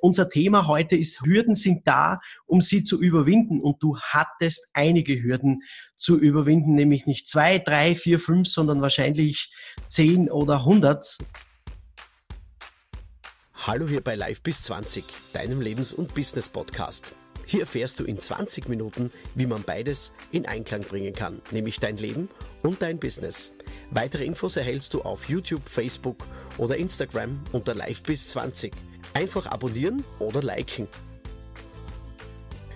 Unser Thema heute ist, Hürden sind da, um sie zu überwinden. Und du hattest einige Hürden zu überwinden, nämlich nicht zwei, drei, vier, fünf, sondern wahrscheinlich zehn oder hundert. Hallo hier bei Live bis 20, deinem Lebens- und Business-Podcast. Hier erfährst du in 20 Minuten, wie man beides in Einklang bringen kann, nämlich dein Leben und dein Business. Weitere Infos erhältst du auf YouTube, Facebook oder Instagram unter Live bis 20. Einfach abonnieren oder liken.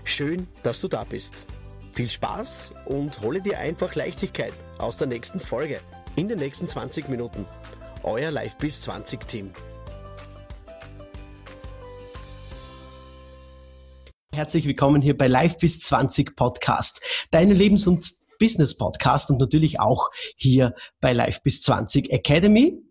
Schön, dass du da bist. Viel Spaß und hole dir einfach Leichtigkeit aus der nächsten Folge in den nächsten 20 Minuten. Euer Live bis 20 Team. Herzlich willkommen hier bei Live bis 20 Podcast, deine Lebens- und Business Podcast und natürlich auch hier bei Live bis 20 Academy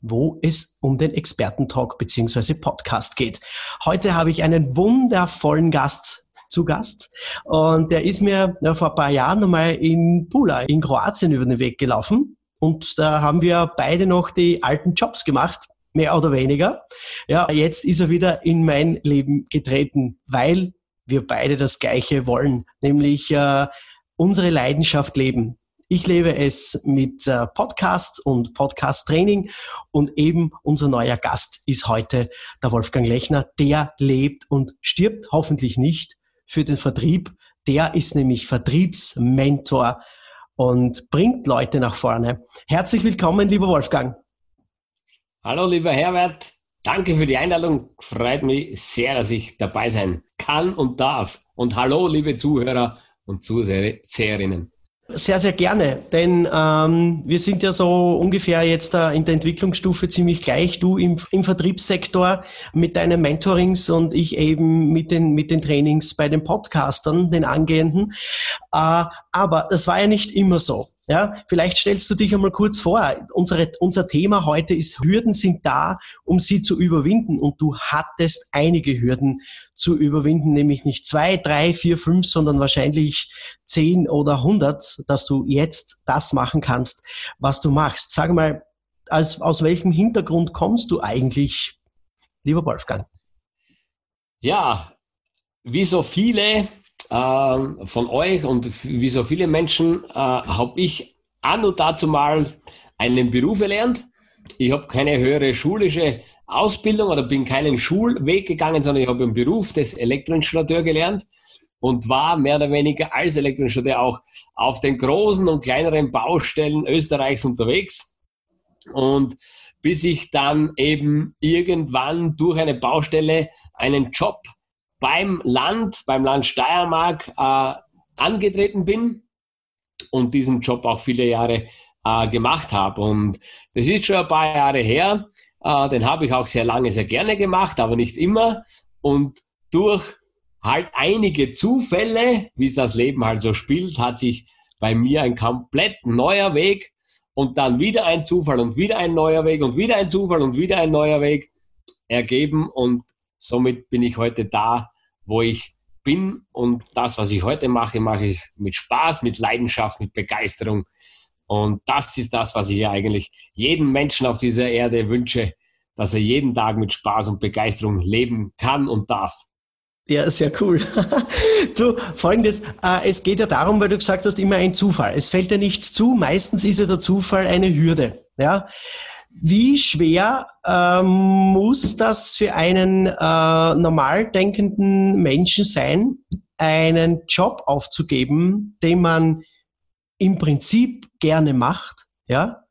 wo es um den Expertentalk beziehungsweise Podcast geht. Heute habe ich einen wundervollen Gast zu Gast und der ist mir ja, vor ein paar Jahren nochmal in Pula in Kroatien über den Weg gelaufen und da haben wir beide noch die alten Jobs gemacht, mehr oder weniger. Ja, jetzt ist er wieder in mein Leben getreten, weil wir beide das Gleiche wollen, nämlich äh, unsere Leidenschaft leben. Ich lebe es mit äh, Podcast und Podcast-Training und eben unser neuer Gast ist heute der Wolfgang Lechner. Der lebt und stirbt hoffentlich nicht für den Vertrieb. Der ist nämlich Vertriebsmentor und bringt Leute nach vorne. Herzlich willkommen, lieber Wolfgang. Hallo, lieber Herbert. Danke für die Einladung. Freut mich sehr, dass ich dabei sein kann und darf. Und hallo, liebe Zuhörer und Zuseherinnen. Sehr, sehr gerne, denn ähm, wir sind ja so ungefähr jetzt äh, in der Entwicklungsstufe ziemlich gleich. Du im, im Vertriebssektor mit deinen Mentorings und ich eben mit den, mit den Trainings bei den Podcastern, den angehenden. Äh, aber das war ja nicht immer so. Ja, vielleicht stellst du dich einmal kurz vor. Unsere, unser Thema heute ist, Hürden sind da, um sie zu überwinden. Und du hattest einige Hürden zu überwinden, nämlich nicht zwei, drei, vier, fünf, sondern wahrscheinlich zehn oder hundert, dass du jetzt das machen kannst, was du machst. Sag mal, als, aus welchem Hintergrund kommst du eigentlich, lieber Wolfgang? Ja, wie so viele äh, von euch und wie so viele Menschen äh, habe ich an und dazu mal einen Beruf erlernt. Ich habe keine höhere schulische Ausbildung oder bin keinen Schulweg gegangen, sondern ich habe einen Beruf des Elektroinstallateur gelernt und war mehr oder weniger als Elektroinstallateur auch auf den großen und kleineren Baustellen Österreichs unterwegs. Und bis ich dann eben irgendwann durch eine Baustelle einen Job beim Land, beim Land Steiermark äh, angetreten bin und diesen Job auch viele Jahre äh, gemacht habe. Und das ist schon ein paar Jahre her. Äh, den habe ich auch sehr lange, sehr gerne gemacht, aber nicht immer. Und durch halt einige Zufälle, wie es das Leben halt so spielt, hat sich bei mir ein komplett neuer Weg und dann wieder ein Zufall und wieder ein neuer Weg und wieder ein Zufall und wieder ein neuer Weg ergeben. Und somit bin ich heute da, wo ich bin und das, was ich heute mache, mache ich mit Spaß, mit Leidenschaft, mit Begeisterung. Und das ist das, was ich ja eigentlich jedem Menschen auf dieser Erde wünsche, dass er jeden Tag mit Spaß und Begeisterung leben kann und darf. Ja, sehr cool. du, folgendes, äh, es geht ja darum, weil du gesagt hast, immer ein Zufall. Es fällt dir nichts zu, meistens ist ja der Zufall eine Hürde. Ja? Wie schwer ähm, muss das für einen äh, normal denkenden Menschen sein, einen Job aufzugeben, den man im Prinzip gerne macht, ja,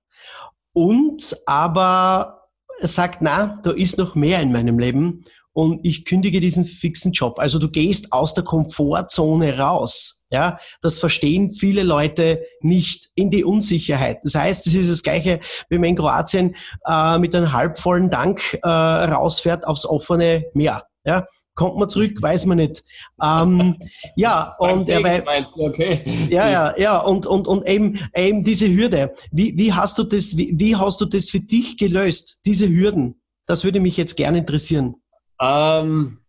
und aber sagt, na, da ist noch mehr in meinem Leben und ich kündige diesen fixen Job. Also du gehst aus der Komfortzone raus. Ja, das verstehen viele Leute nicht in die Unsicherheit. Das heißt, es ist das Gleiche, wenn man in Kroatien äh, mit einem halbvollen Dank äh, rausfährt aufs offene Meer. Ja, kommt man zurück, weiß man nicht. Ähm, ja, und er äh, du, okay. Ja, ja, ja, und, und, und eben, eben diese Hürde. Wie, wie hast du das, wie, wie hast du das für dich gelöst, diese Hürden? Das würde mich jetzt gerne interessieren. Ähm,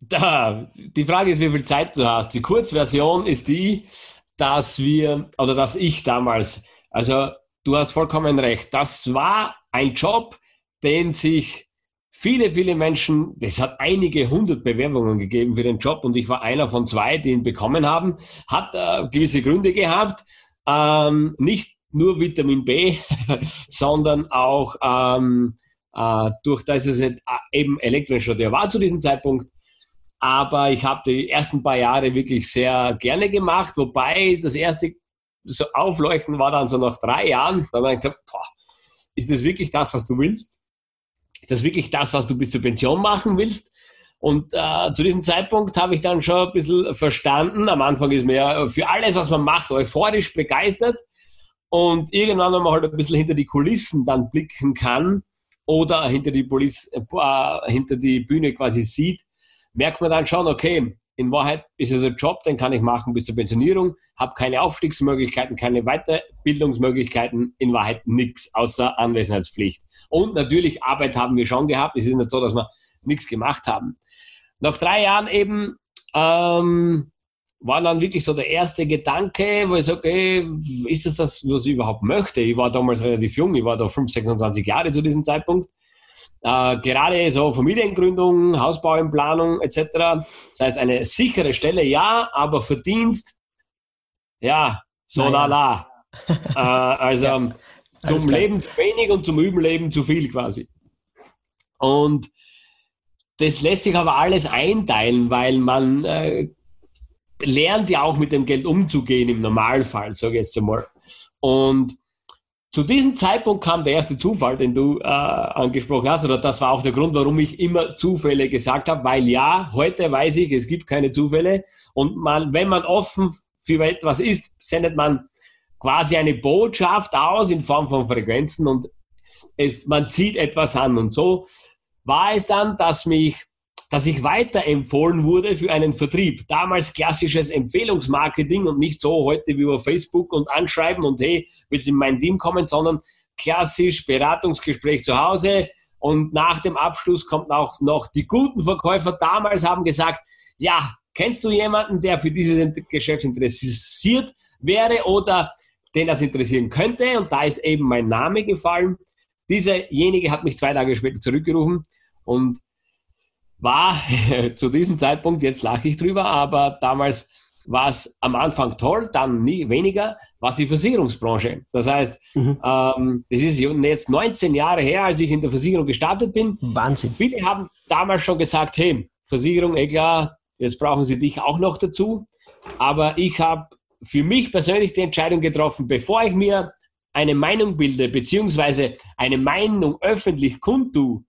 da, die Frage ist, wie viel Zeit du hast. Die Kurzversion ist die, dass wir, oder dass ich damals, also du hast vollkommen recht, das war ein Job, den sich viele, viele Menschen, es hat einige hundert Bewerbungen gegeben für den Job und ich war einer von zwei, die ihn bekommen haben, hat äh, gewisse Gründe gehabt, ähm, nicht nur Vitamin B, sondern auch ähm, äh, durch das es eben Elektroinstallateur war zu diesem Zeitpunkt. Aber ich habe die ersten paar Jahre wirklich sehr gerne gemacht, wobei das erste so aufleuchten war dann so nach drei Jahren, habe ich gedacht, boah, ist das wirklich das, was du willst? Ist das wirklich das, was du bis zur Pension machen willst? Und äh, zu diesem Zeitpunkt habe ich dann schon ein bisschen verstanden. Am Anfang ist man ja für alles, was man macht, euphorisch begeistert. Und irgendwann, wenn man halt ein bisschen hinter die Kulissen dann blicken kann oder hinter die, Police, äh, hinter die Bühne quasi sieht, merkt man dann schon, okay, in Wahrheit ist es ein Job, den kann ich machen bis zur Pensionierung, habe keine Aufstiegsmöglichkeiten, keine Weiterbildungsmöglichkeiten, in Wahrheit nichts außer Anwesenheitspflicht. Und natürlich Arbeit haben wir schon gehabt. Es ist nicht so, dass wir nichts gemacht haben. Nach drei Jahren eben ähm, war dann wirklich so der erste Gedanke, wo ich sage, okay, ist das das, was ich überhaupt möchte? Ich war damals relativ jung, ich war da 5, 26 Jahre zu diesem Zeitpunkt. Äh, gerade so Familiengründung, Hausbau in Planung etc. Das heißt, eine sichere Stelle, ja, aber Verdienst, ja, so naja. la la. äh, also ja, zum Leben zu wenig und zum Überleben zu viel quasi. Und das lässt sich aber alles einteilen, weil man äh, lernt ja auch mit dem Geld umzugehen im Normalfall, sage ich jetzt einmal. Und zu diesem Zeitpunkt kam der erste Zufall, den du äh, angesprochen hast, oder das war auch der Grund, warum ich immer Zufälle gesagt habe, weil ja, heute weiß ich, es gibt keine Zufälle und man, wenn man offen für etwas ist, sendet man quasi eine Botschaft aus in Form von Frequenzen und es, man zieht etwas an und so war es dann, dass mich dass ich weiterempfohlen wurde für einen Vertrieb. Damals klassisches Empfehlungsmarketing und nicht so heute wie über Facebook und anschreiben und hey, willst du in mein Team kommen, sondern klassisch Beratungsgespräch zu Hause und nach dem Abschluss kommt auch noch die guten Verkäufer damals haben gesagt, ja, kennst du jemanden, der für dieses Geschäft interessiert wäre oder den das interessieren könnte? Und da ist eben mein Name gefallen. Dieserjenige hat mich zwei Tage später zurückgerufen und war zu diesem Zeitpunkt, jetzt lache ich drüber, aber damals war es am Anfang toll, dann nie weniger, war die Versicherungsbranche. Das heißt, mhm. ähm, das ist jetzt 19 Jahre her, als ich in der Versicherung gestartet bin. Wahnsinn. Viele haben damals schon gesagt, hey, Versicherung, eh klar, jetzt brauchen sie dich auch noch dazu. Aber ich habe für mich persönlich die Entscheidung getroffen, bevor ich mir eine Meinung bilde, beziehungsweise eine Meinung öffentlich kundtue,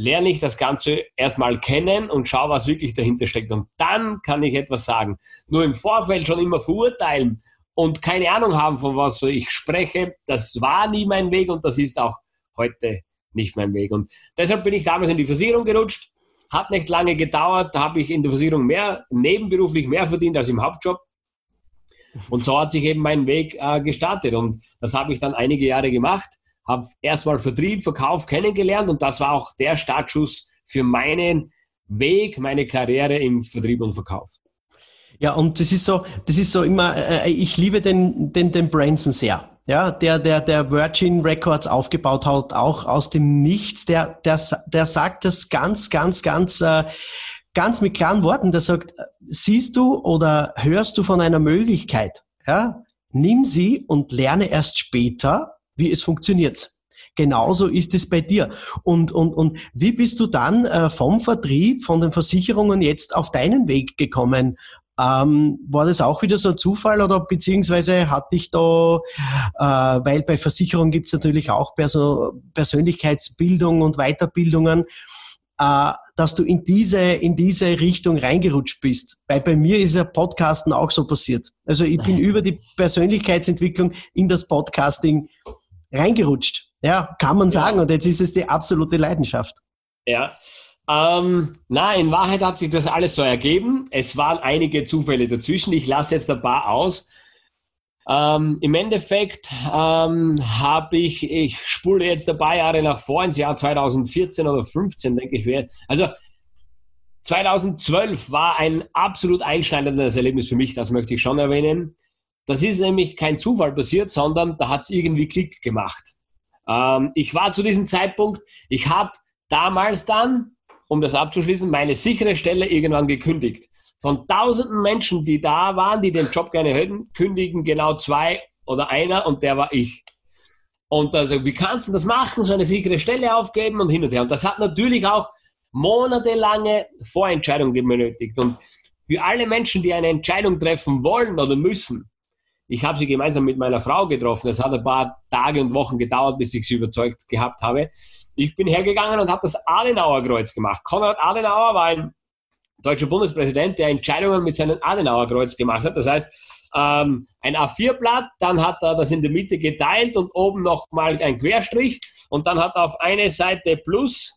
lerne ich das Ganze erstmal kennen und schaue, was wirklich dahinter steckt. Und dann kann ich etwas sagen. Nur im Vorfeld schon immer verurteilen und keine Ahnung haben, von was ich spreche, das war nie mein Weg und das ist auch heute nicht mein Weg. Und deshalb bin ich damals in die Versicherung gerutscht. Hat nicht lange gedauert, da habe ich in der Versicherung mehr, nebenberuflich mehr verdient als im Hauptjob. Und so hat sich eben mein Weg äh, gestartet. Und das habe ich dann einige Jahre gemacht habe erstmal Vertrieb, Verkauf kennengelernt und das war auch der Startschuss für meinen Weg, meine Karriere im Vertrieb und Verkauf. Ja, und das ist so, das ist so immer, äh, äh, ich liebe den, den, den Branson sehr. Ja, der, der, der Virgin Records aufgebaut hat, auch aus dem Nichts, der, der, der sagt das ganz, ganz, ganz, äh, ganz mit klaren Worten. Der sagt, siehst du oder hörst du von einer Möglichkeit? Ja, nimm sie und lerne erst später, wie es funktioniert. Genauso ist es bei dir. Und, und, und wie bist du dann äh, vom Vertrieb, von den Versicherungen jetzt auf deinen Weg gekommen? Ähm, war das auch wieder so ein Zufall oder beziehungsweise hat dich da, äh, weil bei Versicherungen gibt es natürlich auch Perso Persönlichkeitsbildung und Weiterbildungen, äh, dass du in diese, in diese Richtung reingerutscht bist. Weil bei mir ist ja Podcasten auch so passiert. Also ich bin über die Persönlichkeitsentwicklung in das Podcasting reingerutscht. Ja, kann man sagen. Und jetzt ist es die absolute Leidenschaft. Ja. Ähm, na, in Wahrheit hat sich das alles so ergeben. Es waren einige Zufälle dazwischen. Ich lasse jetzt ein paar aus. Ähm, Im Endeffekt ähm, habe ich, ich spule jetzt ein paar Jahre nach vor, ins Jahr 2014 oder 15, denke ich. Also 2012 war ein absolut einschneidendes Erlebnis für mich, das möchte ich schon erwähnen. Das ist nämlich kein Zufall passiert, sondern da hat es irgendwie Klick gemacht. Ähm, ich war zu diesem Zeitpunkt, ich habe damals dann, um das abzuschließen, meine sichere Stelle irgendwann gekündigt. Von tausenden Menschen, die da waren, die den Job gerne hätten, kündigen genau zwei oder einer und der war ich. Und also, wie kannst du das machen, so eine sichere Stelle aufgeben und hin und her. Und das hat natürlich auch monatelange Vorentscheidung benötigt. Und für alle Menschen, die eine Entscheidung treffen wollen oder müssen, ich habe sie gemeinsam mit meiner Frau getroffen. Es hat ein paar Tage und Wochen gedauert, bis ich sie überzeugt gehabt habe. Ich bin hergegangen und habe das Adenauerkreuz gemacht. Konrad Adenauer war ein deutscher Bundespräsident, der Entscheidungen mit seinem Adenauerkreuz gemacht hat. Das heißt, ähm, ein A4-Blatt, dann hat er das in der Mitte geteilt und oben nochmal ein Querstrich und dann hat er auf eine Seite Plus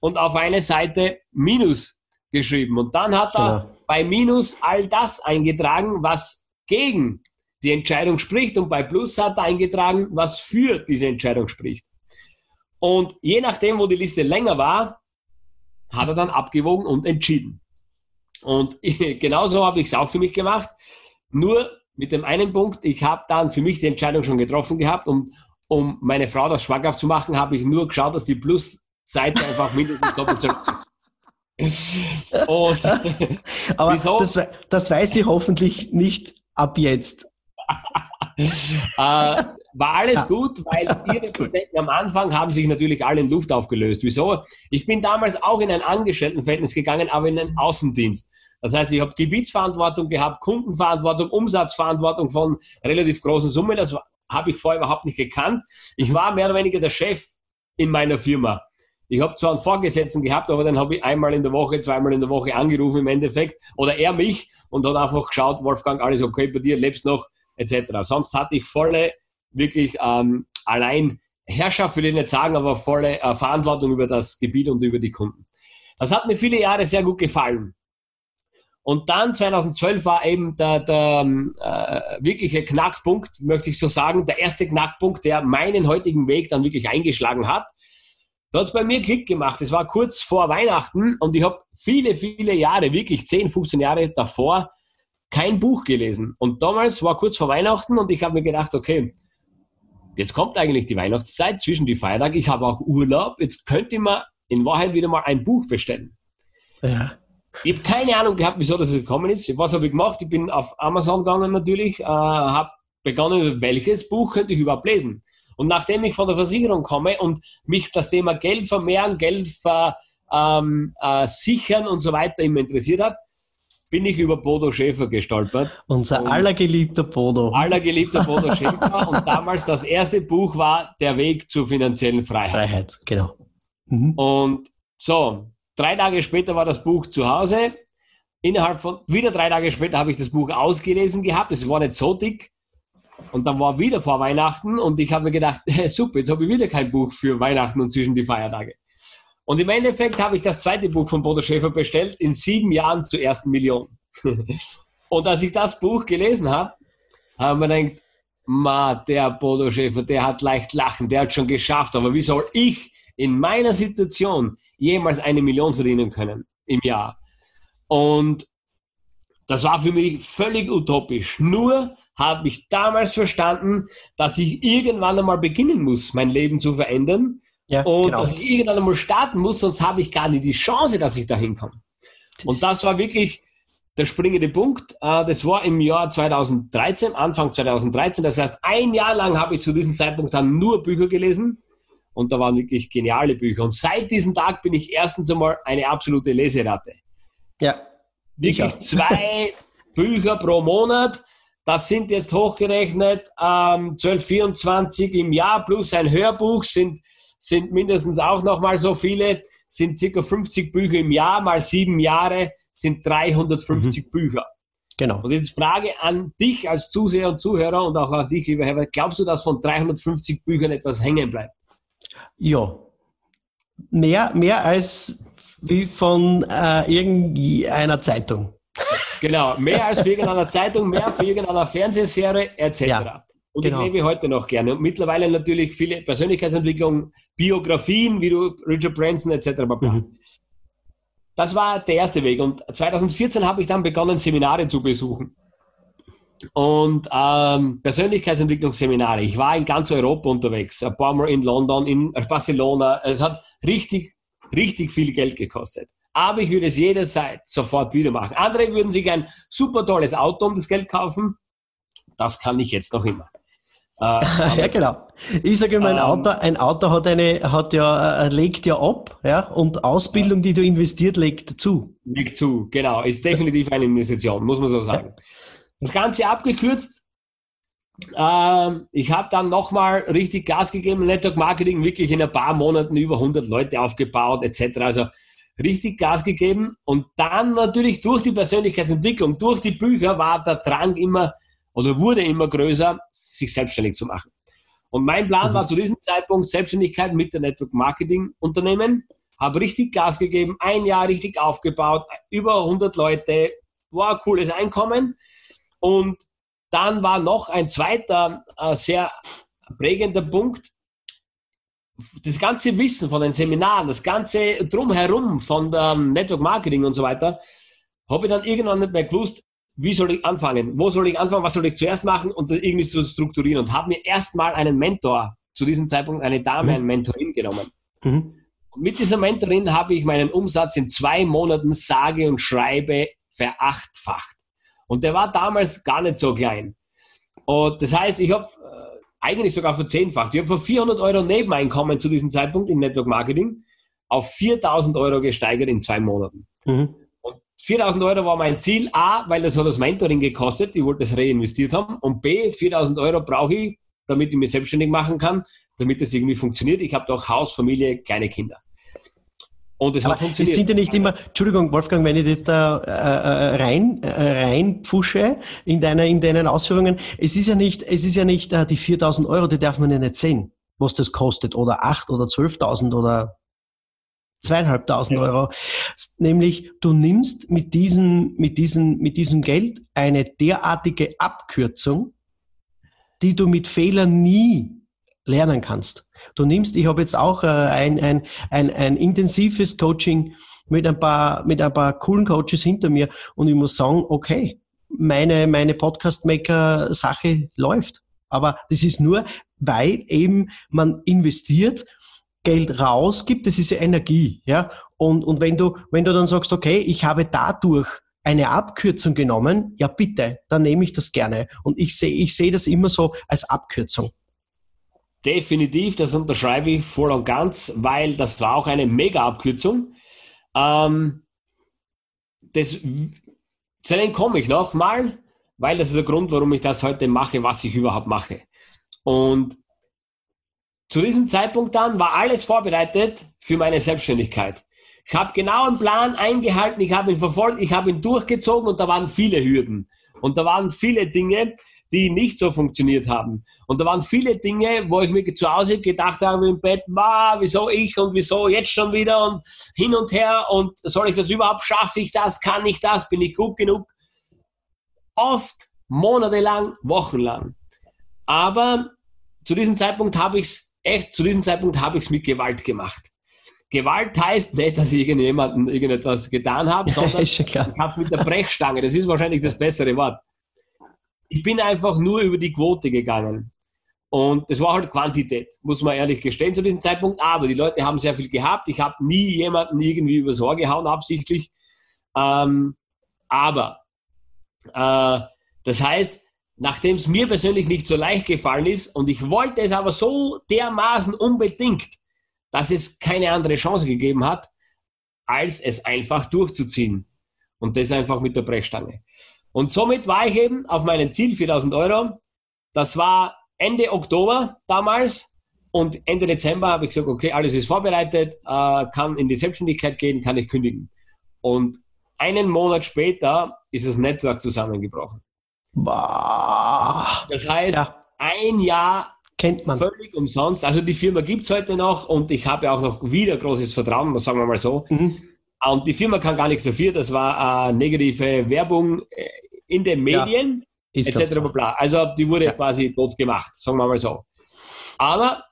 und auf eine Seite Minus geschrieben. Und dann hat er genau. bei Minus all das eingetragen, was gegen die Entscheidung spricht und bei Plus hat er eingetragen, was für diese Entscheidung spricht. Und je nachdem, wo die Liste länger war, hat er dann abgewogen und entschieden. Und genauso habe ich es auch für mich gemacht. Nur mit dem einen Punkt, ich habe dann für mich die Entscheidung schon getroffen gehabt und um meine Frau das schwanger zu machen, habe ich nur geschaut, dass die Plus Seite einfach mindestens doppelt so Und Aber? Das, das weiß sie hoffentlich nicht ab jetzt. äh, war alles ja. gut, weil ihre Bedenken am Anfang haben sich natürlich alle in Luft aufgelöst. Wieso? Ich bin damals auch in ein Angestelltenverhältnis gegangen, aber in einen Außendienst. Das heißt, ich habe Gebietsverantwortung gehabt, Kundenverantwortung, Umsatzverantwortung von relativ großen Summen. Das habe ich vorher überhaupt nicht gekannt. Ich war mehr oder weniger der Chef in meiner Firma. Ich habe zwar einen Vorgesetzten gehabt, aber dann habe ich einmal in der Woche, zweimal in der Woche angerufen im Endeffekt oder er mich und hat einfach geschaut, Wolfgang, alles okay bei dir, lebst noch, etc. Sonst hatte ich volle, wirklich ähm, allein Herrschaft will ich nicht sagen, aber volle äh, Verantwortung über das Gebiet und über die Kunden. Das hat mir viele Jahre sehr gut gefallen. Und dann 2012 war eben der, der äh, wirkliche Knackpunkt, möchte ich so sagen, der erste Knackpunkt, der meinen heutigen Weg dann wirklich eingeschlagen hat. Da hat es bei mir Klick gemacht. Es war kurz vor Weihnachten und ich habe viele, viele Jahre, wirklich 10, 15 Jahre davor, kein Buch gelesen. Und damals war kurz vor Weihnachten und ich habe mir gedacht, okay, jetzt kommt eigentlich die Weihnachtszeit zwischen die Feiertage. Ich habe auch Urlaub. Jetzt könnte ich mir in Wahrheit wieder mal ein Buch bestellen. Ja. Ich habe keine Ahnung gehabt, wieso das gekommen ist. Was habe ich gemacht? Ich bin auf Amazon gegangen natürlich, äh, habe begonnen, welches Buch könnte ich überhaupt lesen. Und nachdem ich von der Versicherung komme und mich das Thema Geld vermehren, Geld versichern ähm, äh, und so weiter immer interessiert hat, bin ich über Bodo Schäfer gestolpert. Unser allergeliebter Bodo. Allergeliebter Bodo Schäfer. und damals das erste Buch war Der Weg zur finanziellen Freiheit. Freiheit, genau. Mhm. Und so, drei Tage später war das Buch zu Hause. Innerhalb von, wieder drei Tage später habe ich das Buch ausgelesen gehabt. Es war nicht so dick. Und dann war wieder vor Weihnachten und ich habe mir gedacht, super, jetzt habe ich wieder kein Buch für Weihnachten und zwischen die Feiertage. Und im Endeffekt habe ich das zweite Buch von Bodo Schäfer bestellt, in sieben Jahren zur ersten Million. und als ich das Buch gelesen habe, habe ich mir gedacht, ma, der Bodo Schäfer, der hat leicht lachen, der hat schon geschafft, aber wie soll ich in meiner Situation jemals eine Million verdienen können im Jahr? Und das war für mich völlig utopisch. Nur habe ich damals verstanden, dass ich irgendwann einmal beginnen muss, mein Leben zu verändern. Ja, und genau. dass ich irgendwann einmal starten muss, sonst habe ich gar nicht die Chance, dass ich da hinkomme. Und das war wirklich der springende Punkt. Äh, das war im Jahr 2013, Anfang 2013. Das heißt, ein Jahr lang habe ich zu diesem Zeitpunkt dann nur Bücher gelesen. Und da waren wirklich geniale Bücher. Und seit diesem Tag bin ich erstens einmal eine absolute Leseratte. Ja. Wirklich zwei Bücher pro Monat. Das sind jetzt hochgerechnet ähm, 1224 im Jahr plus ein Hörbuch sind, sind mindestens auch nochmal so viele, sind circa 50 Bücher im Jahr, mal sieben Jahre sind 350 mhm. Bücher. Genau. Und jetzt Frage an dich als Zuseher und Zuhörer und auch an dich, lieber Herbert, glaubst du, dass von 350 Büchern etwas hängen bleibt? Ja. Mehr, mehr als wie von äh, irgendeiner Zeitung. Genau, mehr als für irgendeiner Zeitung, mehr für irgendeiner Fernsehserie etc. Ja, und genau. ich lebe heute noch gerne. Und mittlerweile natürlich viele Persönlichkeitsentwicklung, Biografien, wie du Richard Branson etc. Mhm. Das war der erste Weg. Und 2014 habe ich dann begonnen, Seminare zu besuchen. Und ähm, Persönlichkeitsentwicklungsseminare. Ich war in ganz Europa unterwegs, ein paar Mal in London, in Barcelona. Es hat richtig richtig viel Geld gekostet. Aber ich würde es jederzeit sofort wieder machen. Andere würden sich ein super tolles Auto um das Geld kaufen. Das kann ich jetzt noch immer. Äh, ja, genau. Ich sage immer, ein, ähm, Auto, ein Auto hat eine, hat ja, äh, legt ja ab, ja, und Ausbildung, die du investiert, legt zu. Legt zu, genau. Ist definitiv eine Investition, muss man so sagen. Ja. Das Ganze abgekürzt. Äh, ich habe dann nochmal richtig Gas gegeben, Network Marketing wirklich in ein paar Monaten über 100 Leute aufgebaut, etc. Also richtig Gas gegeben. Und dann natürlich durch die Persönlichkeitsentwicklung, durch die Bücher war der Drang immer oder wurde immer größer, sich selbstständig zu machen. Und mein Plan mhm. war zu diesem Zeitpunkt Selbstständigkeit mit der Network Marketing Unternehmen. Habe richtig Gas gegeben, ein Jahr richtig aufgebaut, über 100 Leute, war ein cooles Einkommen. Und dann war noch ein zweiter äh, sehr prägender Punkt. Das ganze Wissen von den Seminaren, das ganze Drumherum von der Network Marketing und so weiter, habe ich dann irgendwann nicht mehr gewusst, wie soll ich anfangen? Wo soll ich anfangen? Was soll ich zuerst machen? Und das irgendwie zu strukturieren. Und habe mir erstmal einen Mentor, zu diesem Zeitpunkt eine Dame, mhm. eine Mentorin genommen. Mhm. Und mit dieser Mentorin habe ich meinen Umsatz in zwei Monaten sage und schreibe verachtfacht. Und der war damals gar nicht so klein. Und das heißt, ich habe äh, eigentlich sogar verzehnfacht. Ich habe von 400 Euro Nebeneinkommen zu diesem Zeitpunkt im Network Marketing auf 4000 Euro gesteigert in zwei Monaten. Mhm. 4000 Euro war mein Ziel. A, weil das hat das Mentoring gekostet. Ich wollte das reinvestiert haben. Und B, 4000 Euro brauche ich, damit ich mich selbstständig machen kann, damit das irgendwie funktioniert. Ich habe doch Haus, Familie, kleine Kinder. Und es hat funktioniert. Es sind ja nicht immer, Entschuldigung, Wolfgang, wenn ich jetzt da äh, äh rein, äh, reinpfusche in, deiner, in deinen Ausführungen. Es ist ja nicht, es ist ja nicht äh, die 4000 Euro, die darf man ja nicht sehen, was das kostet. Oder 8 oder 12.000 oder zweieinhalbtausend ja. Euro. Nämlich, du nimmst mit diesem, mit diesem, mit diesem Geld eine derartige Abkürzung, die du mit Fehlern nie lernen kannst. Du nimmst, ich habe jetzt auch äh, ein, ein, ein, ein intensives Coaching mit ein paar, mit ein paar coolen Coaches hinter mir und ich muss sagen, okay, meine, meine Podcast-Maker-Sache läuft. Aber das ist nur, weil eben man investiert Geld rausgibt, das ist ja Energie, ja. Und, und wenn du, wenn du dann sagst, okay, ich habe dadurch eine Abkürzung genommen, ja bitte, dann nehme ich das gerne. Und ich sehe, ich sehe das immer so als Abkürzung. Definitiv, das unterschreibe ich voll und ganz, weil das war auch eine Mega-Abkürzung. Ähm, das, zu denen komme ich nochmal, weil das ist der Grund, warum ich das heute mache, was ich überhaupt mache. Und zu diesem Zeitpunkt dann war alles vorbereitet für meine Selbstständigkeit. Ich habe genau einen Plan eingehalten, ich habe ihn verfolgt, ich habe ihn durchgezogen und da waren viele Hürden. Und da waren viele Dinge, die nicht so funktioniert haben. Und da waren viele Dinge, wo ich mir zu Hause gedacht habe im Bett, wieso ich und wieso jetzt schon wieder und hin und her und soll ich das überhaupt, schaffe ich das, kann ich das, bin ich gut genug? Oft monatelang, wochenlang. Aber zu diesem Zeitpunkt habe ich es echt, zu diesem Zeitpunkt habe ich es mit Gewalt gemacht. Gewalt heißt nicht, dass ich irgendjemandem irgendetwas getan habe, sondern ich habe es mit der Brechstange. Das ist wahrscheinlich das bessere Wort. Ich bin einfach nur über die Quote gegangen. Und das war halt Quantität, muss man ehrlich gestehen zu diesem Zeitpunkt. Aber die Leute haben sehr viel gehabt. Ich habe nie jemanden irgendwie übers Ohr gehauen, absichtlich. Ähm, aber äh, das heißt, nachdem es mir persönlich nicht so leicht gefallen ist und ich wollte es aber so dermaßen unbedingt, dass es keine andere Chance gegeben hat, als es einfach durchzuziehen. Und das einfach mit der Brechstange. Und somit war ich eben auf meinem Ziel 4000 Euro. Das war Ende Oktober damals. Und Ende Dezember habe ich gesagt, okay, alles ist vorbereitet, äh, kann in die Selbstständigkeit gehen, kann ich kündigen. Und einen Monat später ist das Network zusammengebrochen. Boah. Das heißt, ja. ein Jahr Kennt man. völlig umsonst. Also die Firma gibt es heute noch und ich habe auch noch wieder großes Vertrauen, sagen wir mal so. Mhm. Und die Firma kann gar nichts dafür. Das war äh, negative Werbung äh, in den Medien, ja, etc. Also die wurde ja. quasi tot gemacht, sagen wir mal so. Aber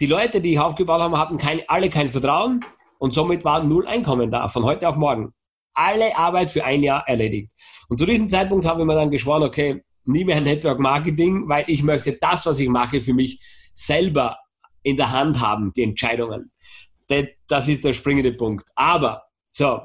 die Leute, die ich aufgebaut habe, hatten kein, alle kein Vertrauen und somit war null Einkommen da, von heute auf morgen alle Arbeit für ein Jahr erledigt. Und zu diesem Zeitpunkt habe ich mir dann geschworen, okay, nie mehr Network Marketing, weil ich möchte das, was ich mache, für mich selber in der Hand haben, die Entscheidungen. das ist der springende Punkt. Aber, so,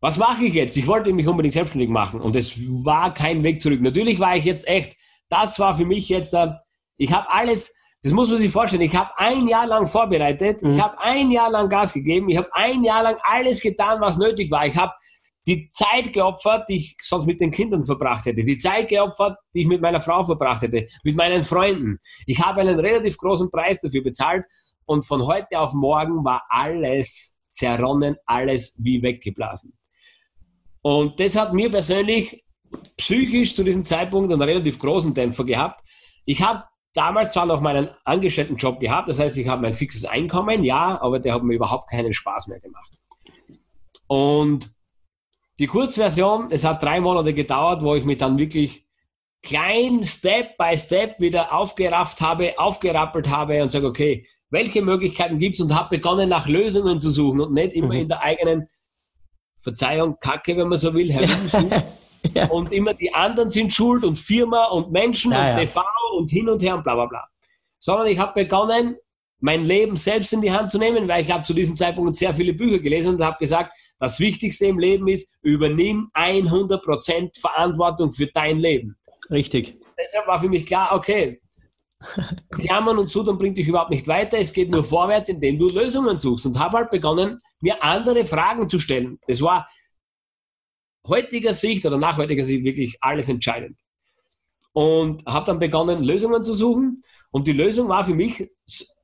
was mache ich jetzt? Ich wollte mich unbedingt selbstständig machen und es war kein Weg zurück. Natürlich war ich jetzt echt, das war für mich jetzt, äh, ich habe alles, das muss man sich vorstellen, ich habe ein Jahr lang vorbereitet, mhm. ich habe ein Jahr lang Gas gegeben, ich habe ein Jahr lang alles getan, was nötig war. Ich habe die Zeit geopfert, die ich sonst mit den Kindern verbracht hätte, die Zeit geopfert, die ich mit meiner Frau verbracht hätte, mit meinen Freunden. Ich habe einen relativ großen Preis dafür bezahlt und von heute auf morgen war alles zerronnen, alles wie weggeblasen. Und das hat mir persönlich psychisch zu diesem Zeitpunkt einen relativ großen Dämpfer gehabt. Ich habe damals zwar noch meinen Angestelltenjob gehabt, das heißt, ich habe mein fixes Einkommen, ja, aber der hat mir überhaupt keinen Spaß mehr gemacht. Und die Kurzversion, es hat drei Monate gedauert, wo ich mich dann wirklich klein, Step by Step wieder aufgerafft habe, aufgerappelt habe und sage, okay, welche Möglichkeiten gibt es und habe begonnen, nach Lösungen zu suchen und nicht immer mhm. in der eigenen Verzeihung, Kacke, wenn man so will, herumsuchen. ja. Und immer die anderen sind schuld und Firma und Menschen ja, und ja. TV und hin und her und bla bla bla. Sondern ich habe begonnen, mein Leben selbst in die Hand zu nehmen, weil ich habe zu diesem Zeitpunkt sehr viele Bücher gelesen und habe gesagt, das Wichtigste im Leben ist, übernimm 100% Verantwortung für dein Leben. Richtig. Deshalb war für mich klar, okay, Jammern und Sudern bringt dich überhaupt nicht weiter. Es geht nur vorwärts, indem du Lösungen suchst. Und habe halt begonnen, mir andere Fragen zu stellen. Das war heutiger Sicht oder nach heutiger Sicht wirklich alles entscheidend. Und habe dann begonnen, Lösungen zu suchen. Und die Lösung war für mich,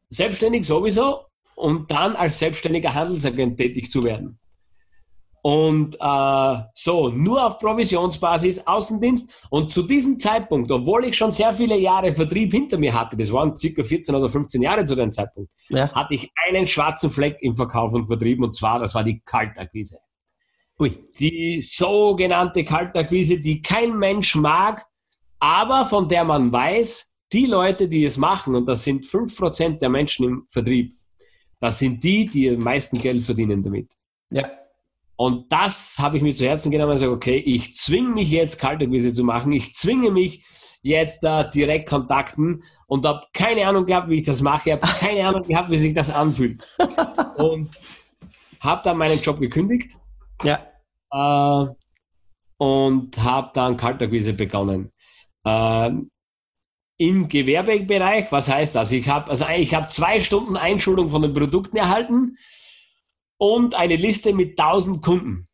selbstständig sowieso und dann als selbstständiger Handelsagent tätig zu werden. Und äh, so, nur auf Provisionsbasis, Außendienst. Und zu diesem Zeitpunkt, obwohl ich schon sehr viele Jahre Vertrieb hinter mir hatte, das waren circa 14 oder 15 Jahre zu dem Zeitpunkt, ja. hatte ich einen schwarzen Fleck im Verkauf und Vertrieb und zwar, das war die Kaltakquise. Ui. Die sogenannte Kaltakquise, die kein Mensch mag, aber von der man weiß, die Leute, die es machen, und das sind 5% der Menschen im Vertrieb, das sind die, die am meisten Geld verdienen damit. Ja. Und das habe ich mir zu Herzen genommen und gesagt, okay, ich zwinge mich jetzt Kaltakquise zu machen, ich zwinge mich jetzt da äh, direkt kontakten und habe keine Ahnung gehabt, wie ich das mache, ich habe keine Ahnung gehabt, wie sich das anfühlt. und habe dann meinen Job gekündigt. Ja. Äh, und habe dann Kaltakquise begonnen. Äh, Im Gewerbebereich, was heißt das? Ich habe also ich habe zwei Stunden Einschulung von den Produkten erhalten und eine Liste mit 1000 Kunden,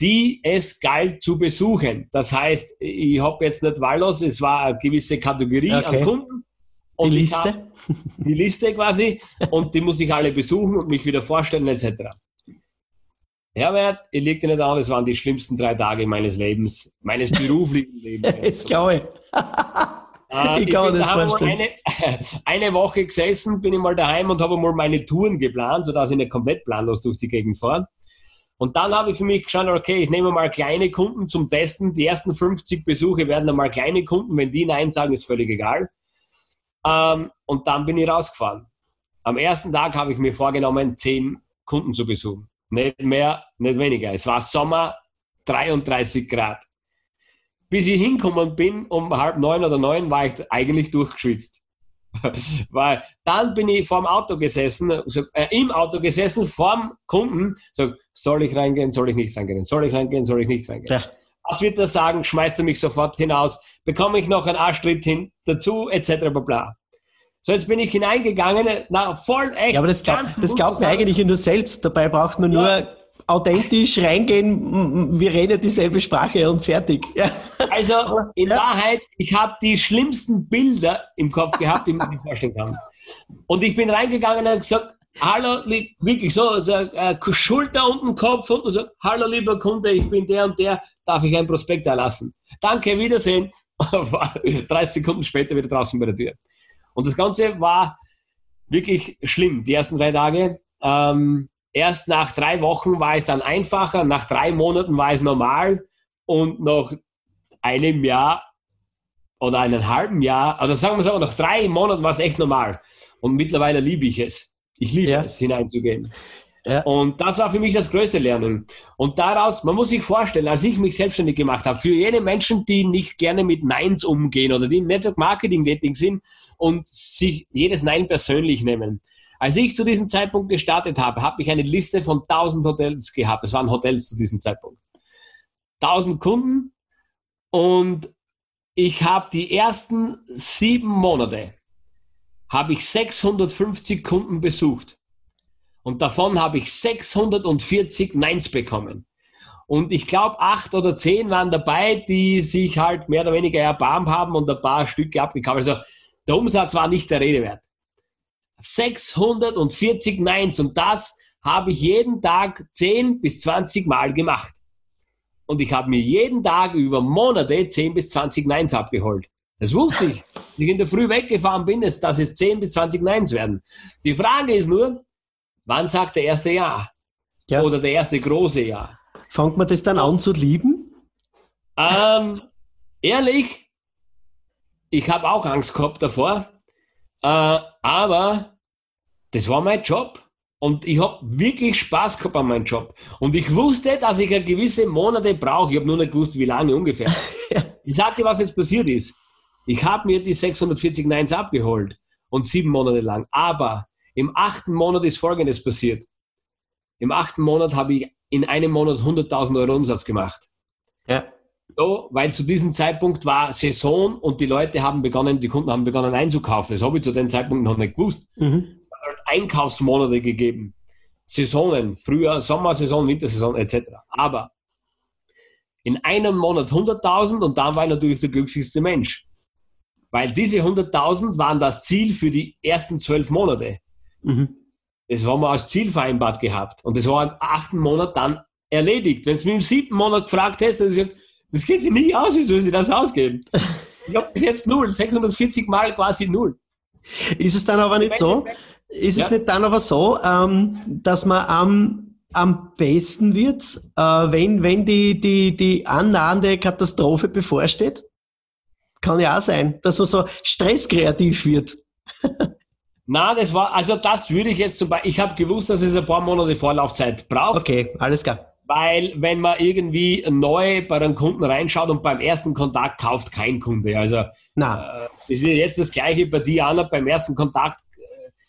die es galt zu besuchen. Das heißt, ich habe jetzt nicht wahllos, es war eine gewisse Kategorie okay. an Kunden. Und die Liste? Die Liste quasi. Und die muss ich alle besuchen und mich wieder vorstellen, etc. Herbert, ich leg dir nicht an, es waren die schlimmsten drei Tage meines Lebens, meines beruflichen Lebens. das glaube ich. Äh, ich kann das vorstellen. Eine, eine Woche gesessen, bin ich mal daheim und habe mal meine Touren geplant, sodass ich nicht komplett planlos durch die Gegend fahre. Und dann habe ich für mich geschaut, okay, ich nehme mal kleine Kunden zum Testen. Die ersten 50 Besuche werden dann mal kleine Kunden. Wenn die Nein sagen, ist völlig egal. Ähm, und dann bin ich rausgefahren. Am ersten Tag habe ich mir vorgenommen, 10 Kunden zu besuchen. Nicht mehr, nicht weniger. Es war Sommer, 33 Grad. Bis ich hinkommen bin, um halb neun oder neun, war ich eigentlich durchgeschwitzt. Weil dann bin ich vorm Auto gesessen, äh, im Auto gesessen, vorm Kunden, sag, soll ich reingehen, soll ich nicht reingehen, soll ich reingehen, soll ich nicht reingehen. Ja. Was wird er sagen? Schmeißt er mich sofort hinaus? Bekomme ich noch einen Arschtritt hin, dazu, etc. Bla. So, jetzt bin ich hineingegangen, na, voll echt. Ja, aber das, glaub, das glaubt man eigentlich nur selbst. Dabei braucht man ja. nur authentisch reingehen, wir reden dieselbe Sprache und fertig. Ja. Also in ja. Wahrheit, ich habe die schlimmsten Bilder im Kopf gehabt, die man sich vorstellen kann. Und ich bin reingegangen und gesagt, hallo, wirklich so, so äh, Schulter unten, Kopf unten, so, hallo lieber Kunde, ich bin der und der, darf ich ein Prospekt erlassen? Danke, Wiedersehen. 30 Sekunden später wieder draußen bei der Tür. Und das Ganze war wirklich schlimm, die ersten drei Tage. Ähm, Erst nach drei Wochen war es dann einfacher, nach drei Monaten war es normal und nach einem Jahr oder einem halben Jahr, also sagen wir so, nach drei Monaten war es echt normal. Und mittlerweile liebe ich es. Ich liebe ja. es, hineinzugehen. Ja. Und das war für mich das größte Lernen. Und daraus, man muss sich vorstellen, als ich mich selbstständig gemacht habe, für jene Menschen, die nicht gerne mit Neins umgehen oder die im Network Marketing tätig sind und sich jedes Nein persönlich nehmen, Als ich zu diesem Zeitpunkt gestartet habe, habe ich eine Liste von 1000 Hotels gehabt. Das waren Hotels zu diesem Zeitpunkt. 1000 Kunden und ich habe die ersten sieben Monate habe ich 650 Kunden besucht. Und davon habe ich 640 Neins bekommen. Und ich glaube, acht oder zehn waren dabei, die sich halt mehr oder weniger erbarmt haben und ein paar Stücke abgekauft. Also der Umsatz war nicht der Rede wert. 640 Neins und das habe ich jeden Tag 10 bis 20 Mal gemacht. Und ich habe mir jeden Tag über Monate 10 bis 20 Neins abgeholt. Das wusste ich. Wenn ich in der Früh weggefahren bin, ist, dass es 10 bis 20 Neins werden. Die Frage ist nur, wann sagt der erste Ja? Ja. Oder der erste große Ja? Fangt man das dann an zu lieben? Ähm, ehrlich, ich habe auch Angst gehabt davor, äh, aber das war mein Job. Und ich habe wirklich Spaß gehabt an meinem Job. Und ich wusste, dass ich eine gewisse Monate brauche. Ich habe nur nicht gewusst, wie lange ungefähr. Ich dir, was jetzt passiert ist. Ich habe mir die 640 Neins abgeholt und sieben Monate lang. Aber im achten Monat ist Folgendes passiert. Im achten Monat habe ich in einem Monat 100.000 Euro Umsatz gemacht. Ja. So, weil zu diesem Zeitpunkt war Saison und die Leute haben begonnen, die Kunden haben begonnen einzukaufen. Das habe ich zu dem Zeitpunkt noch nicht gewusst. Mhm. Einkaufsmonate gegeben. Saisonen, Frühjahr, Sommersaison, Wintersaison etc. Aber in einem Monat 100.000 und dann war ich natürlich der glücklichste Mensch. Weil diese 100.000 waren das Ziel für die ersten zwölf Monate. Mhm. Das haben wir als Ziel vereinbart gehabt. Und das war im achten Monat dann erledigt. Wenn es mir im siebten Monat gefragt hättest, dann gesagt, das geht sich nicht aus, wie soll sie das ausgehen? Ich habe bis jetzt null, 640 Mal quasi null. Ist es dann aber nicht so? Ist ja. es nicht dann aber so, ähm, dass man am, am besten wird, äh, wenn, wenn die, die, die annahende Katastrophe bevorsteht? Kann ja auch sein, dass man so stresskreativ wird. Na, das war, also das würde ich jetzt zum Beispiel, ich habe gewusst, dass es ein paar Monate Vorlaufzeit braucht. Okay, alles klar. Weil, wenn man irgendwie neu bei einem Kunden reinschaut und beim ersten Kontakt kauft kein Kunde. Also, Na. Äh, das ist jetzt das Gleiche bei Diana, beim ersten Kontakt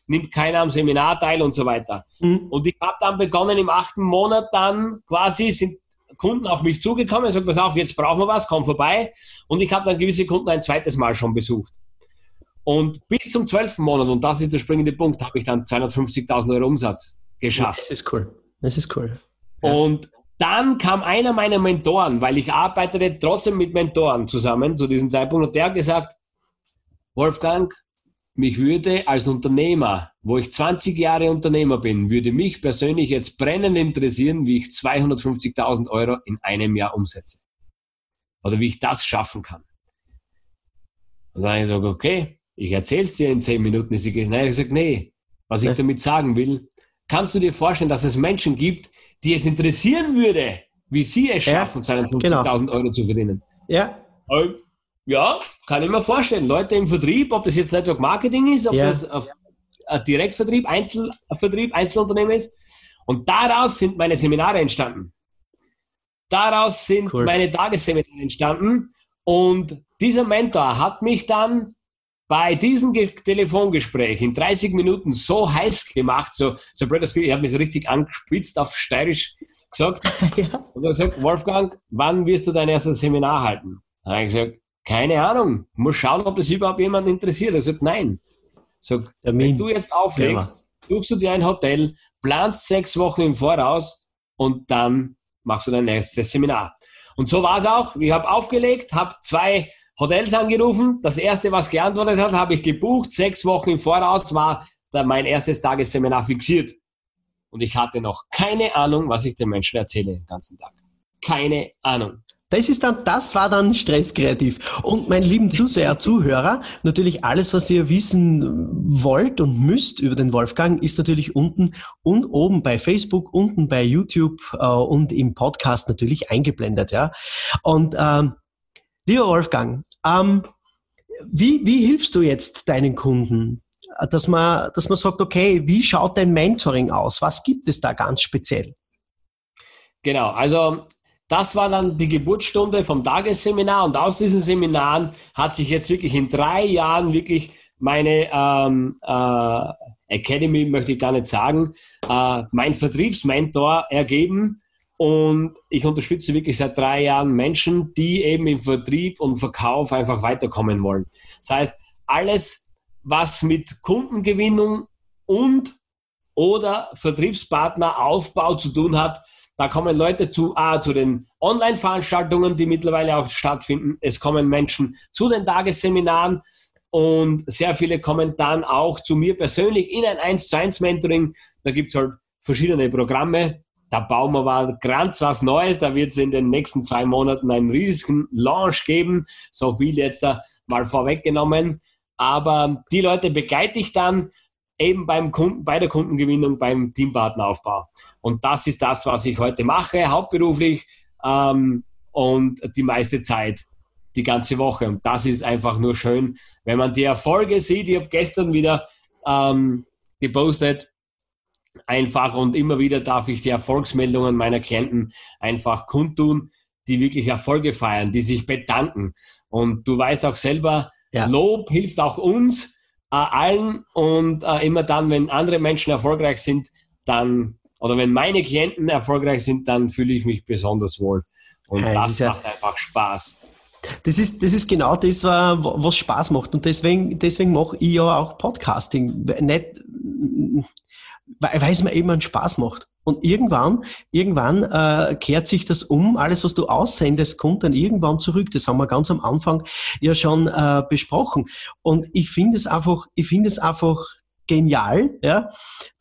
nimmt keiner am Seminar teil und so weiter. Mhm. Und ich habe dann begonnen, im achten Monat dann quasi sind Kunden auf mich zugekommen und sagen, pass auf, jetzt brauchen wir was, komm vorbei. Und ich habe dann gewisse Kunden ein zweites Mal schon besucht. Und bis zum zwölften Monat, und das ist der springende Punkt, habe ich dann 250.000 Euro Umsatz geschafft. Das ist cool. Das ist cool. Ja. Und dann kam einer meiner Mentoren, weil ich arbeitete trotzdem mit Mentoren zusammen zu diesem Zeitpunkt, und der hat gesagt, Wolfgang, mich würde als Unternehmer, wo ich 20 Jahre Unternehmer bin, würde mich persönlich jetzt brennend interessieren, wie ich 250.000 Euro in einem Jahr umsetze. Oder wie ich das schaffen kann. Und dann habe ich gesagt, okay, ich erzähle es dir in zehn Minuten. Ist Nein, ich gesagt, nee, was ich damit sagen will, kannst du dir vorstellen, dass es Menschen gibt, die es interessieren würde, wie sie es schaffen, ja, 250.000 genau. Euro zu verdienen? Ja. Ähm, ja, kann ich mir vorstellen. Leute im Vertrieb, ob das jetzt Network Marketing ist, ob ja. das ein Direktvertrieb, Einzelvertrieb, Einzelunternehmen ist. Und daraus sind meine Seminare entstanden. Daraus sind cool. meine Tagesseminare entstanden. Und dieser Mentor hat mich dann bei diesem Telefongespräch in 30 Minuten so heiß gemacht, so, so blöd ich habe mich so richtig angespitzt auf steirisch gesagt. ja. Und er hat gesagt, Wolfgang, wann wirst du dein erstes Seminar halten? Da habe ich gesagt, keine Ahnung, muss schauen, ob das überhaupt jemanden interessiert. Er sagt, nein. Sag, wenn du jetzt auflegst, suchst du dir ein Hotel, planst sechs Wochen im Voraus und dann machst du dein erstes Seminar. Und so war es auch. Ich habe aufgelegt, habe zwei Hotels angerufen. Das erste, was geantwortet hat, habe ich gebucht. Sechs Wochen im Voraus war mein erstes Tagesseminar fixiert. Und ich hatte noch keine Ahnung, was ich den Menschen erzähle den ganzen Tag. Keine Ahnung. Das ist dann, das war dann stresskreativ. Und mein lieben Zuseher, Zuhörer, natürlich alles, was ihr wissen wollt und müsst über den Wolfgang, ist natürlich unten und oben bei Facebook, unten bei YouTube äh, und im Podcast natürlich eingeblendet, ja. Und ähm, Lieber Wolfgang, ähm, wie, wie hilfst du jetzt deinen Kunden? Dass man, dass man sagt, okay, wie schaut dein Mentoring aus? Was gibt es da ganz speziell? Genau, also das war dann die Geburtsstunde vom Tagesseminar und aus diesen Seminaren hat sich jetzt wirklich in drei Jahren wirklich meine ähm, äh, Academy, möchte ich gar nicht sagen, äh, mein Vertriebsmentor ergeben. Und ich unterstütze wirklich seit drei Jahren Menschen, die eben im Vertrieb und Verkauf einfach weiterkommen wollen. Das heißt, alles, was mit Kundengewinnung und oder Vertriebspartneraufbau zu tun hat, da kommen Leute zu, ah, zu den Online-Veranstaltungen, die mittlerweile auch stattfinden. Es kommen Menschen zu den Tagesseminaren und sehr viele kommen dann auch zu mir persönlich in ein 1 zu 1 Mentoring. Da gibt es halt verschiedene Programme. Da bauen wir mal ganz was Neues. Da wird es in den nächsten zwei Monaten einen riesigen Launch geben. So viel jetzt da mal vorweggenommen. Aber die Leute begleite ich dann eben beim Kunden, bei der Kundengewinnung, beim Teampartneraufbau. Und das ist das, was ich heute mache, hauptberuflich ähm, und die meiste Zeit, die ganze Woche. Und das ist einfach nur schön, wenn man die Erfolge sieht. Ich habe gestern wieder ähm, gepostet, einfach und immer wieder darf ich die Erfolgsmeldungen meiner Klienten einfach kundtun, die wirklich Erfolge feiern, die sich bedanken. Und du weißt auch selber, ja. Lob hilft auch uns, allen und äh, immer dann, wenn andere Menschen erfolgreich sind, dann oder wenn meine Klienten erfolgreich sind, dann fühle ich mich besonders wohl. Und das macht ja, einfach Spaß. Das ist, das ist genau das, was Spaß macht. Und deswegen, deswegen mache ich ja auch Podcasting. Nicht, weil es mir eben einen Spaß macht. Und irgendwann, irgendwann äh, kehrt sich das um. Alles, was du aussendest, kommt dann irgendwann zurück. Das haben wir ganz am Anfang ja schon äh, besprochen. Und ich finde es einfach, ich finde es einfach genial, ja,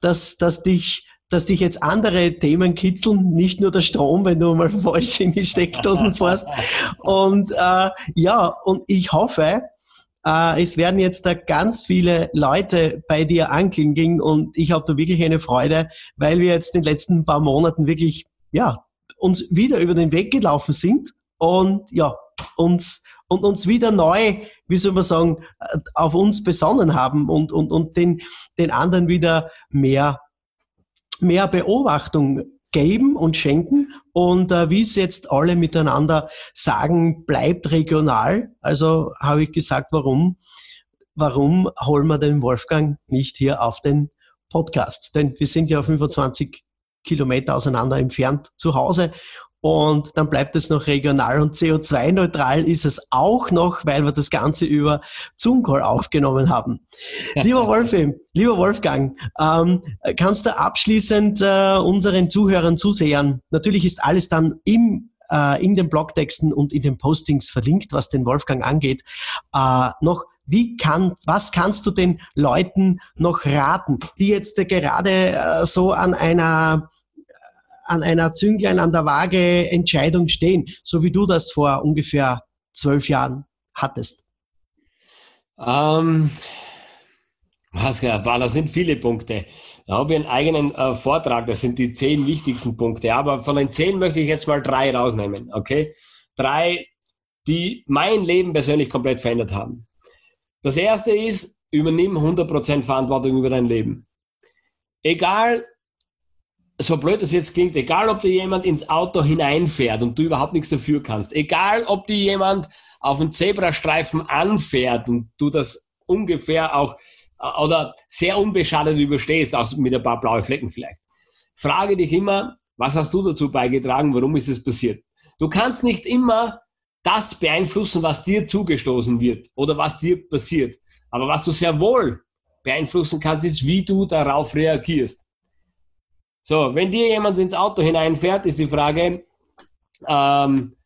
dass, dass dich dass dich jetzt andere Themen kitzeln, nicht nur der Strom, wenn du mal falsch in die Steckdosen fährst. Und äh, ja, und ich hoffe, äh, es werden jetzt da ganz viele Leute bei dir anklingeln und ich habe da wirklich eine Freude, weil wir jetzt in den letzten paar Monaten wirklich, ja, uns wieder über den Weg gelaufen sind und ja, uns und uns wieder neu, wie soll man sagen, äh, auf uns besonnen haben und, und, und den, den anderen wieder mehr, mehr Beobachtung geben und schenken. Und äh, wie es jetzt alle miteinander sagen, bleibt regional. Also habe ich gesagt, warum, warum holen wir den Wolfgang nicht hier auf den Podcast? Denn wir sind ja 25 Kilometer auseinander entfernt zu Hause und dann bleibt es noch regional und CO2-neutral ist es auch noch, weil wir das Ganze über Zoom-Call aufgenommen haben. Lieber Wolfi, lieber Wolfgang, ähm, kannst du abschließend äh, unseren Zuhörern, Zusehern, natürlich ist alles dann im äh, in den Blogtexten und in den Postings verlinkt, was den Wolfgang angeht, äh, noch wie kann, was kannst du den Leuten noch raten, die jetzt gerade äh, so an einer an einer Zünglein an der Waage Entscheidung stehen, so wie du das vor ungefähr zwölf Jahren hattest? Ähm, was, das sind viele Punkte. Da habe ich einen eigenen äh, Vortrag, das sind die zehn wichtigsten Punkte. Aber von den zehn möchte ich jetzt mal drei rausnehmen, okay? Drei, die mein Leben persönlich komplett verändert haben. Das erste ist, übernimm 100% Verantwortung über dein Leben. Egal, so blöd das jetzt klingt, egal ob dir jemand ins Auto hineinfährt und du überhaupt nichts dafür kannst, egal ob dir jemand auf dem Zebrastreifen anfährt und du das ungefähr auch äh, oder sehr unbeschadet überstehst, also mit ein paar blaue Flecken vielleicht. Frage dich immer, was hast du dazu beigetragen, warum ist es passiert? Du kannst nicht immer das beeinflussen, was dir zugestoßen wird oder was dir passiert. Aber was du sehr wohl beeinflussen kannst, ist, wie du darauf reagierst. So, wenn dir jemand ins Auto hineinfährt, ist die Frage, ähm,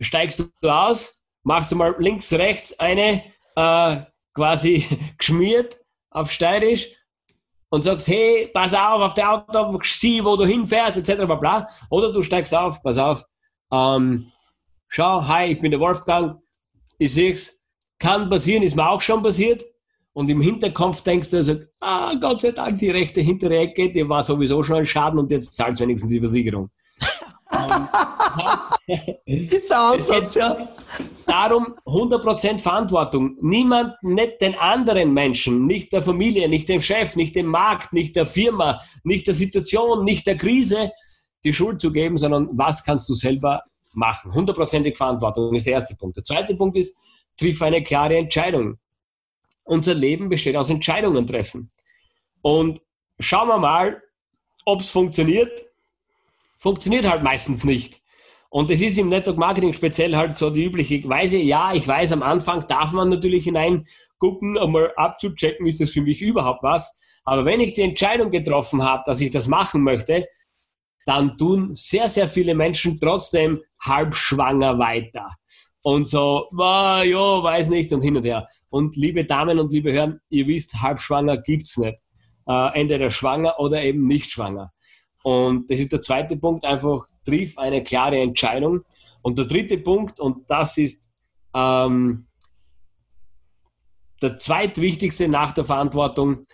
steigst du aus, machst du mal links, rechts eine äh, quasi geschmiert auf steirisch und sagst, hey, pass auf, auf der Auto, sieh, wo du hinfährst, etc. Bla, bla. Oder du steigst auf, pass auf, ähm, schau, hi, ich bin der Wolfgang, ich seh's, kann passieren, ist mir auch schon passiert, und im Hinterkopf denkst du also, ah, Gott sei Dank, die rechte hintere Ecke, die war sowieso schon ein Schaden und jetzt zahlst du wenigstens die Versicherung. Ein Ansatz, ja. Darum 100% Verantwortung. Niemand, nicht den anderen Menschen, nicht der Familie, nicht dem Chef, nicht dem Markt, nicht der Firma, nicht der Situation, nicht der Krise die Schuld zu geben, sondern was kannst du selber machen. Hundertprozentig Verantwortung ist der erste Punkt. Der zweite Punkt ist, triff eine klare Entscheidung unser Leben besteht aus Entscheidungen treffen. Und schauen wir mal, ob es funktioniert. Funktioniert halt meistens nicht. Und es ist im Network Marketing speziell halt so die übliche Weise. Ja, ich weiß, am Anfang darf man natürlich hineingucken, um mal abzuchecken, ist das für mich überhaupt was. Aber wenn ich die Entscheidung getroffen habe, dass ich das machen möchte, dann tun sehr, sehr viele Menschen trotzdem halbschwanger weiter. Und so, ah, ja, weiß nicht und hin und her. Und liebe Damen und liebe Herren, ihr wisst, halbschwanger gibt's nicht. Äh, entweder schwanger oder eben nicht schwanger. Und das ist der zweite Punkt, einfach triff eine klare Entscheidung. Und der dritte Punkt, und das ist ähm, der zweitwichtigste nach der Verantwortung,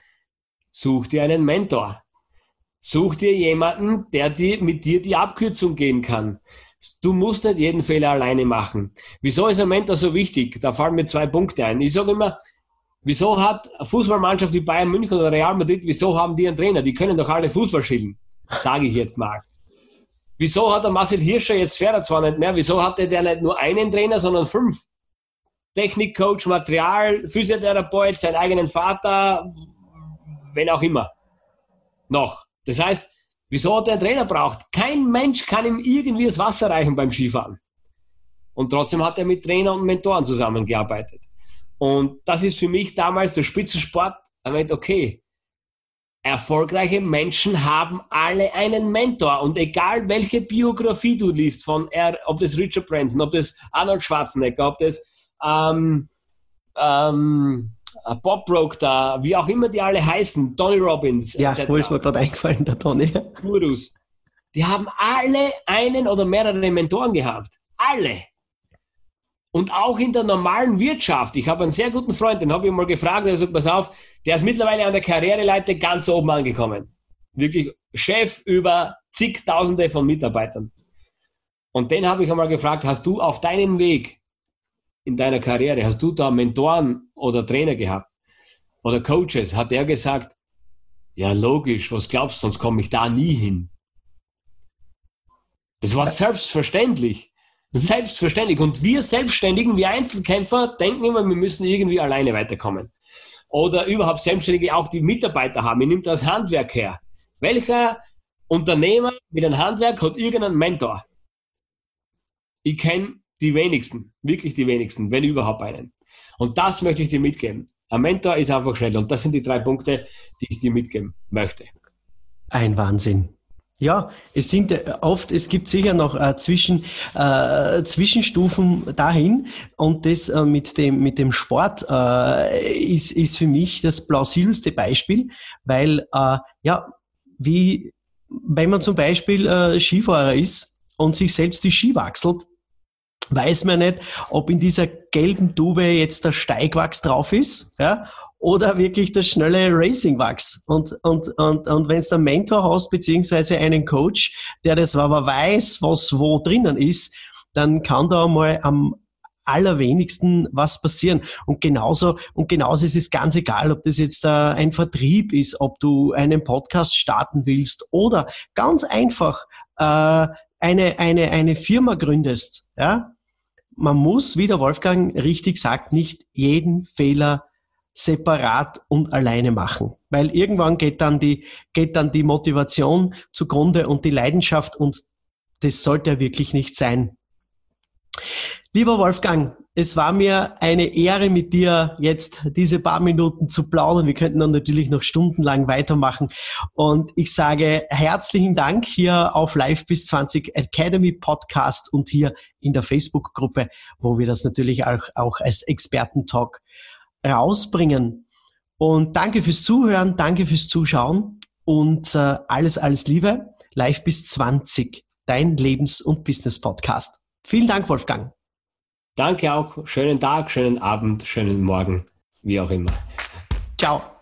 such dir einen Mentor. Such dir jemanden, der dir, mit dir die Abkürzung gehen kann. Du musst nicht jeden Fehler alleine machen. Wieso ist ein Mentor so wichtig? Da fallen mir zwei Punkte ein. Ich sage immer, wieso hat eine Fußballmannschaft wie Bayern München oder Real Madrid, wieso haben die einen Trainer? Die können doch alle Fußball spielen, sage ich jetzt mal. Wieso hat der Marcel Hirscher jetzt Pferde zwar nicht mehr? Wieso hatte der nicht nur einen Trainer, sondern fünf? Technikcoach, Material, Physiotherapeut, seinen eigenen Vater, wenn auch immer. Noch. Das heißt, wieso hat er einen Trainer braucht? Kein Mensch kann ihm irgendwie das Wasser reichen beim Skifahren. Und trotzdem hat er mit Trainer und Mentoren zusammengearbeitet. Und das ist für mich damals der Spitzensport. Er meint, okay, erfolgreiche Menschen haben alle einen Mentor. Und egal welche Biografie du liest, von er, ob das Richard Branson, ob das Arnold Schwarzenegger, ob das ähm, ähm, Bob Broke da, wie auch immer die alle heißen, Tony Robbins. Ja, wo ist mir gerade eingefallen, der Tony. Gurus. Die haben alle einen oder mehrere Mentoren gehabt. Alle. Und auch in der normalen Wirtschaft. Ich habe einen sehr guten Freund, den habe ich mal gefragt, der sagt, pass auf, der ist mittlerweile an der Karriereleiter ganz oben angekommen. Wirklich Chef über zigtausende von Mitarbeitern. Und den habe ich einmal gefragt, hast du auf deinem Weg in deiner Karriere, hast du da Mentoren oder Trainer gehabt? Oder Coaches? Hat er gesagt, ja logisch, was glaubst du, sonst komme ich da nie hin. Das war selbstverständlich. Selbstverständlich. Und wir Selbstständigen, wir Einzelkämpfer, denken immer, wir müssen irgendwie alleine weiterkommen. Oder überhaupt Selbstständige auch die Mitarbeiter haben. Ich nehme das Handwerk her. Welcher Unternehmer mit einem Handwerk hat irgendeinen Mentor? Ich kenne die wenigsten, wirklich die wenigsten, wenn überhaupt einen. Und das möchte ich dir mitgeben. Ein Mentor ist einfach schnell. Und das sind die drei Punkte, die ich dir mitgeben möchte. Ein Wahnsinn. Ja, es sind äh, oft, es gibt sicher noch äh, Zwischen, äh, Zwischenstufen dahin und das äh, mit, dem, mit dem Sport äh, ist, ist für mich das plausibelste Beispiel, weil äh, ja, wie wenn man zum Beispiel Skifahrer ist und sich selbst die Ski wachselt, weiß man nicht, ob in dieser gelben Tube jetzt der Steigwachs drauf ist, ja, oder wirklich das schnelle Racingwachs. Und, und, und, und wenn du einen Mentor hast, beziehungsweise einen Coach, der das aber weiß, was wo drinnen ist, dann kann da mal am allerwenigsten was passieren. Und genauso, und genauso ist es ganz egal, ob das jetzt ein Vertrieb ist, ob du einen Podcast starten willst oder ganz einfach äh, eine, eine, eine Firma gründest. Ja? Man muss, wie der Wolfgang richtig sagt, nicht jeden Fehler separat und alleine machen. Weil irgendwann geht dann die, geht dann die Motivation zugrunde und die Leidenschaft und das sollte ja wirklich nicht sein. Lieber Wolfgang, es war mir eine Ehre, mit dir jetzt diese paar Minuten zu plaudern. Wir könnten dann natürlich noch stundenlang weitermachen. Und ich sage herzlichen Dank hier auf Live bis 20 Academy Podcast und hier in der Facebook-Gruppe, wo wir das natürlich auch, auch als Expertentalk rausbringen. Und danke fürs Zuhören, danke fürs Zuschauen und äh, alles, alles Liebe. Live bis 20, dein Lebens- und Business-Podcast. Vielen Dank, Wolfgang. Danke auch. Schönen Tag, schönen Abend, schönen Morgen, wie auch immer. Ciao.